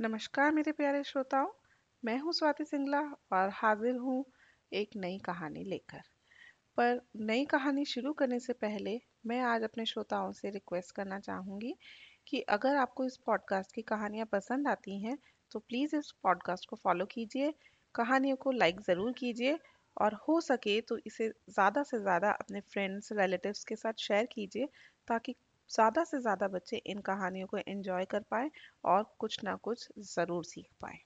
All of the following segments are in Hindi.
नमस्कार मेरे प्यारे श्रोताओं, मैं हूँ स्वाति सिंगला और हाजिर हूँ एक नई कहानी लेकर। पर नई कहानी शुरू करने से पहले मैं आज अपने श्रोताओं से रिक्वेस्ट करना चाहूँगी कि अगर आपको इस पॉडकास्ट की कहानियाँ पसंद आती हैं तो प्लीज़ इस पॉडकास्ट को फॉलो कीजिए, कहानियों को लाइक ज़रूर कीजिए और हो सके तो इसे ज़्यादा से ज़्यादा अपने फ्रेंड्स, रिलेटिव्स के साथ शेयर कीजिए ताकि ज़्यादा से ज़्यादा बच्चे इन कहानियों को एंजॉय कर पाए और कुछ ना कुछ ज़रूर सीख पाए।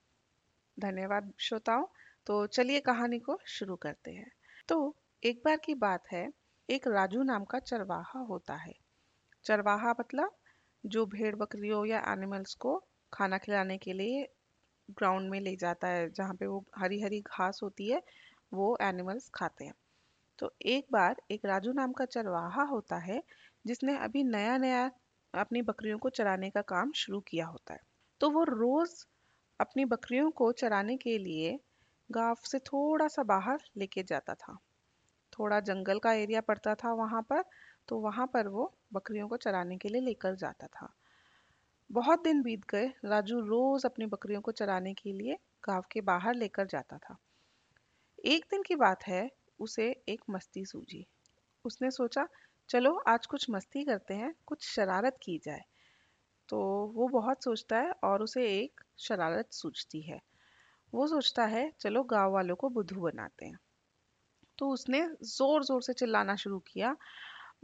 धन्यवाद श्रोताओं। तो चलिए कहानी को शुरू करते हैं। तो एक बार की बात है, एक राजू नाम का चरवाहा होता है। चरवाहा मतलब जो भेड़ बकरियों या एनिमल्स को खाना खिलाने के लिए ग्राउंड में ले जाता है, जहाँ पे वो हरी हरी घास होती है, वो एनिमल्स खाते हैं। तो एक बार एक राजू नाम का चरवाहा होता है, जिसने अभी नया नया अपनी बकरियों को चराने का काम शुरू किया होता है। तो वो रोज अपनी बकरियों को चराने के लिए गाँव से थोड़ा सा बाहर लेके जाता था। थोड़ा जंगल का एरिया पड़ता था वहाँ पर तो वहाँ पर वो बकरियों को चराने के लिए लेकर जाता था। बहुत दिन बीत गए, राजू रोज अपनी बकरियों को चराने के लिए गाँव के बाहर लेकर जाता था। एक दिन की बात है उसे एक मस्ती सूझी। उसने सोचा, चलो, आज कुछ मस्ती करते हैं, कुछ शरारत की जाए। तो वो बहुत सोचता है और उसे एक शरारत सूझती है। वो सोचता है, चलो, गाँव वालों को बुद्धू बनाते हैं। तो उसने ज़ोर ज़ोर से चिल्लाना शुरू किया,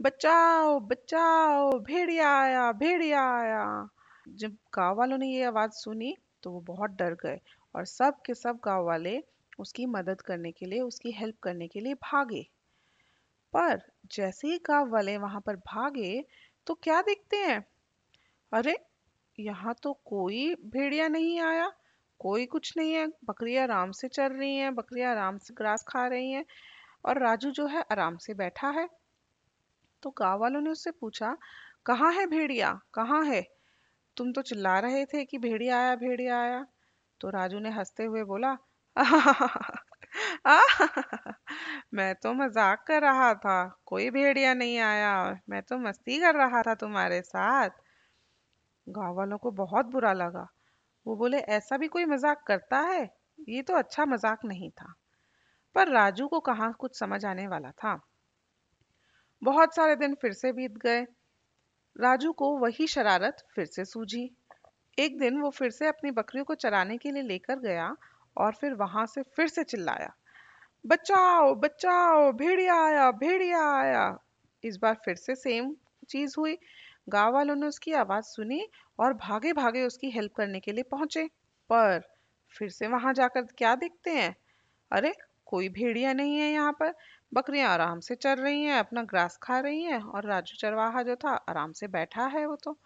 बचाओ बचाओ, भेड़िया आया भेड़िया आया। जब गाँव वालों ने ये आवाज़ सुनी तो वो बहुत डर गए और सब के सब गाँव वाले उसकी मदद करने के लिए, उसकी हेल्प करने के लिए भागे। पर जैसे ही गाँव वाले वहाँ पर भागे तो क्या देखते हैं? अरे, यहाँ तो कोई भेड़िया नहीं आया, कोई कुछ नहीं है। बकरियाँ आराम से चल रही हैं, बकरियाँ आराम से ग्रास खा रही हैं और राजू जो है आराम से बैठा है। तो गाँव वालों ने उससे पूछा, कहाँ है भेड़िया? कहाँ है? तुम तो चिल्ला रहे थे कि भेड़िया आया भेड़िया आया। तो राजू ने हँसते हुए बोला मैं तो मज़ाक कर रहा था। कोई भेड़िया नहीं आया मैं तो मस्ती कर रहा था तुम्हारे साथ। गाँव वालों को बहुत बुरा लगा। वो बोले, ऐसा भी कोई मज़ाक करता है? ये तो अच्छा मज़ाक नहीं था। पर राजू को कहाँ कुछ समझ आने वाला था। बहुत सारे दिन फिर से बीत गए। राजू को वही शरारत फिर से सूझी। एक दिन वो फिर से अपनी बकरियों को चराने के लिए लेकर गया और फिर वहाँ से फिर से चिल्लाया, बचाओ बचाओ, भेड़िया आया भेड़िया आया। इस बार फिर से सेम चीज़ हुई। गाँव वालों ने उसकी आवाज़ सुनी और भागे भागे उसकी हेल्प करने के लिए पहुँचे। पर फिर से वहाँ जाकर क्या देखते हैं? अरे, कोई भेड़िया नहीं है यहाँ पर। बकरियाँ आराम से चल रही हैं, अपना ग्रास खा रही हैं और राजू चरवाहा जो था आराम से बैठा है वो तो।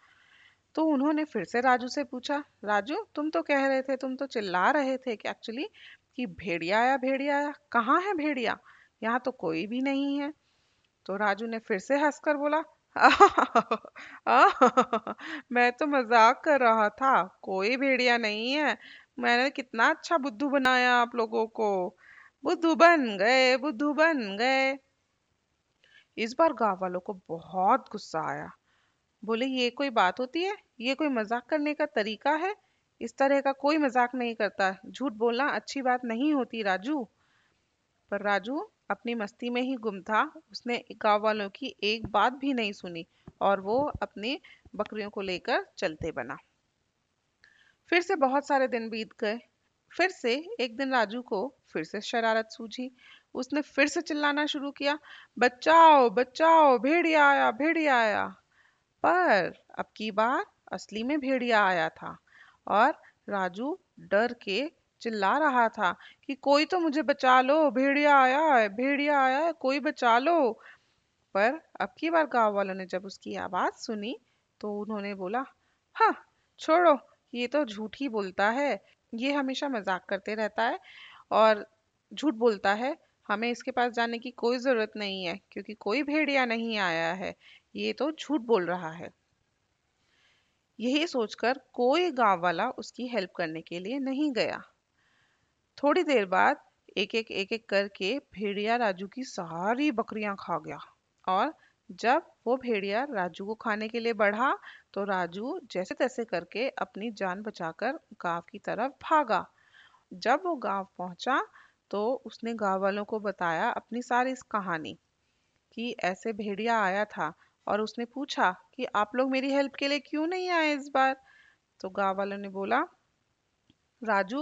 तो उन्होंने फिर से राजू से पूछा, राजू, तुम तो कह रहे थे, तुम तो चिल्ला रहे थे कि एक्चुअली कि भेड़िया आया भेड़िया आया कहाँ है भेड़िया? यहाँ तो कोई भी नहीं है। तो राजू ने फिर से हंसकर बोला मैं तो मज़ाक कर रहा था, कोई भेड़िया नहीं है। मैंने कितना अच्छा बुद्धू बनाया आप लोगों को। बुद्धू बन गए, बुद्धू बन गए। इस बार गाँव वालों को बहुत गुस्सा आया। बोले, ये कोई बात होती है? ये कोई मज़ाक करने का तरीका है? इस तरह का कोई मज़ाक नहीं करता। झूठ बोलना अच्छी बात नहीं होती, राजू। पर राजू, अपनी मस्ती में ही गुम था। उसने गाँव वालों की एक बात भी नहीं सुनी और वो अपनी बकरियों को लेकर चलते बना। फिर से बहुत सारे दिन बीत गए। फिर से एक दिन राजू को फिर से शरारत सूझी। उसने फिर से चिल्लाना शुरू किया, बचाओ बचाओ, भेड़िया आया भेड़िया आया। पर अब की बार असली में भेड़िया आया था और राजू डर के चिल्ला रहा था कि कोई तो मुझे बचा लो, भेड़िया आया है, भेड़िया आया है, कोई बचा लो। पर अब की बार गाँव वालों ने जब उसकी आवाज़ सुनी तो उन्होंने बोला हाँ छोड़ो, ये तो झूठ ही बोलता है। ये हमेशा मज़ाक करते रहता है और झूठ बोलता है। हमें इसके पास जाने की कोई ज़रूरत नहीं है, क्योंकि कोई भेड़िया नहीं आया है। ये तो झूठ बोल रहा है। यही सोचकर कोई गाँव वाला उसकी हेल्प करने के लिए नहीं गया। थोड़ी देर बाद एक एक एक एक करके भेड़िया राजू की सारी बकरियाँ खा गया और जब वो भेड़िया राजू को खाने के लिए बढ़ा तो राजू जैसे तैसे करके अपनी जान बचाकर गाँव की तरफ़ भागा। जब वो गाँव पहुँचा तो उसने गाँव वालों को बताया अपनी सारी कहानी कि ऐसे भेड़िया आया था और उसने पूछा कि आप लोग मेरी हेल्प के लिए क्यों नहीं आए इस बार? तो गाँव वालों ने बोला, राजू,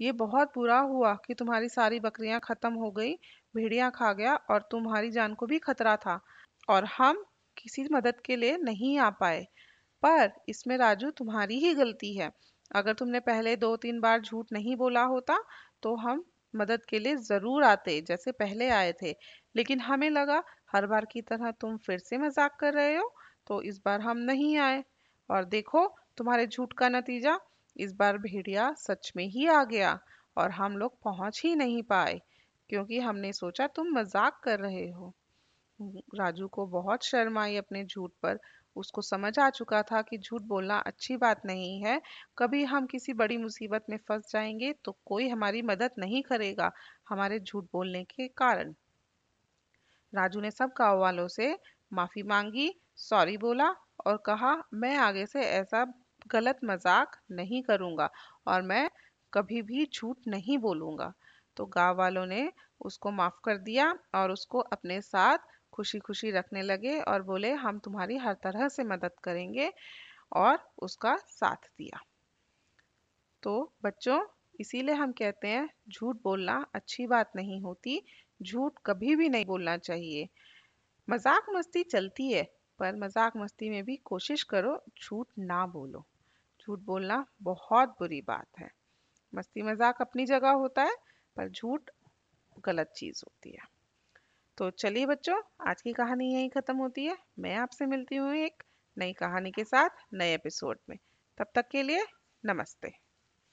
ये बहुत बुरा हुआ कि तुम्हारी सारी बकरियाँ खत्म हो गई, भेड़िया खा गया और तुम्हारी जान को भी खतरा था और हम किसी मदद के लिए नहीं आ पाए। पर इसमें राजू तुम्हारी ही गलती है। अगर तुमने पहले दो तीन बार झूठ नहीं बोला होता तो हम मदद के लिए ज़रूर आते जैसे पहले आए थे। लेकिन हमें लगा हर बार की तरह तुम फिर से मज़ाक कर रहे हो तो इस बार हम नहीं आए। और देखो, तुम्हारे झूठ का नतीजा इस बार भेड़िया सच में ही आ गया और हम लोग पहुँच ही नहीं पाए, क्योंकि हमने सोचा तुम मज़ाक कर रहे हो। राजू को बहुत शर्म आई अपने झूठ पर। उसको समझ आ चुका था कि झूठ बोलना अच्छी बात नहीं है। कभी हम किसी बड़ी मुसीबत में फंस जाएँगे तो कोई हमारी मदद नहीं करेगा हमारे झूठ बोलने के कारण। राजू ने सब गाँव वालों से माफ़ी मांगी, सॉरी बोला और कहा, मैं आगे से ऐसा गलत मज़ाक नहीं करूँगा और मैं कभी भी झूठ नहीं बोलूँगा। तो गाँव वालों ने उसको माफ़ कर दिया और उसको अपने साथ खुशी खुशी रखने लगे और बोले, हम तुम्हारी हर तरह से मदद करेंगे, और उसका साथ दिया। तो बच्चों इसीलिए हम कहते हैं, झूठ बोलना अच्छी बात नहीं होती, झूठ कभी भी नहीं बोलना चाहिए। मज़ाक मस्ती चलती है, पर मज़ाक मस्ती में भी कोशिश करो, झूठ ना बोलो। झूठ बोलना बहुत बुरी बात है। मस्ती मज़ाक अपनी जगह होता है, पर झूठ गलत चीज़ होती है। तो चलिए बच्चों, आज की कहानी यहीं ख़त्म होती है। मैं आपसे मिलती हूँ एक नई कहानी के साथ, नए एपिसोड में। तब तक के लिए नमस्ते।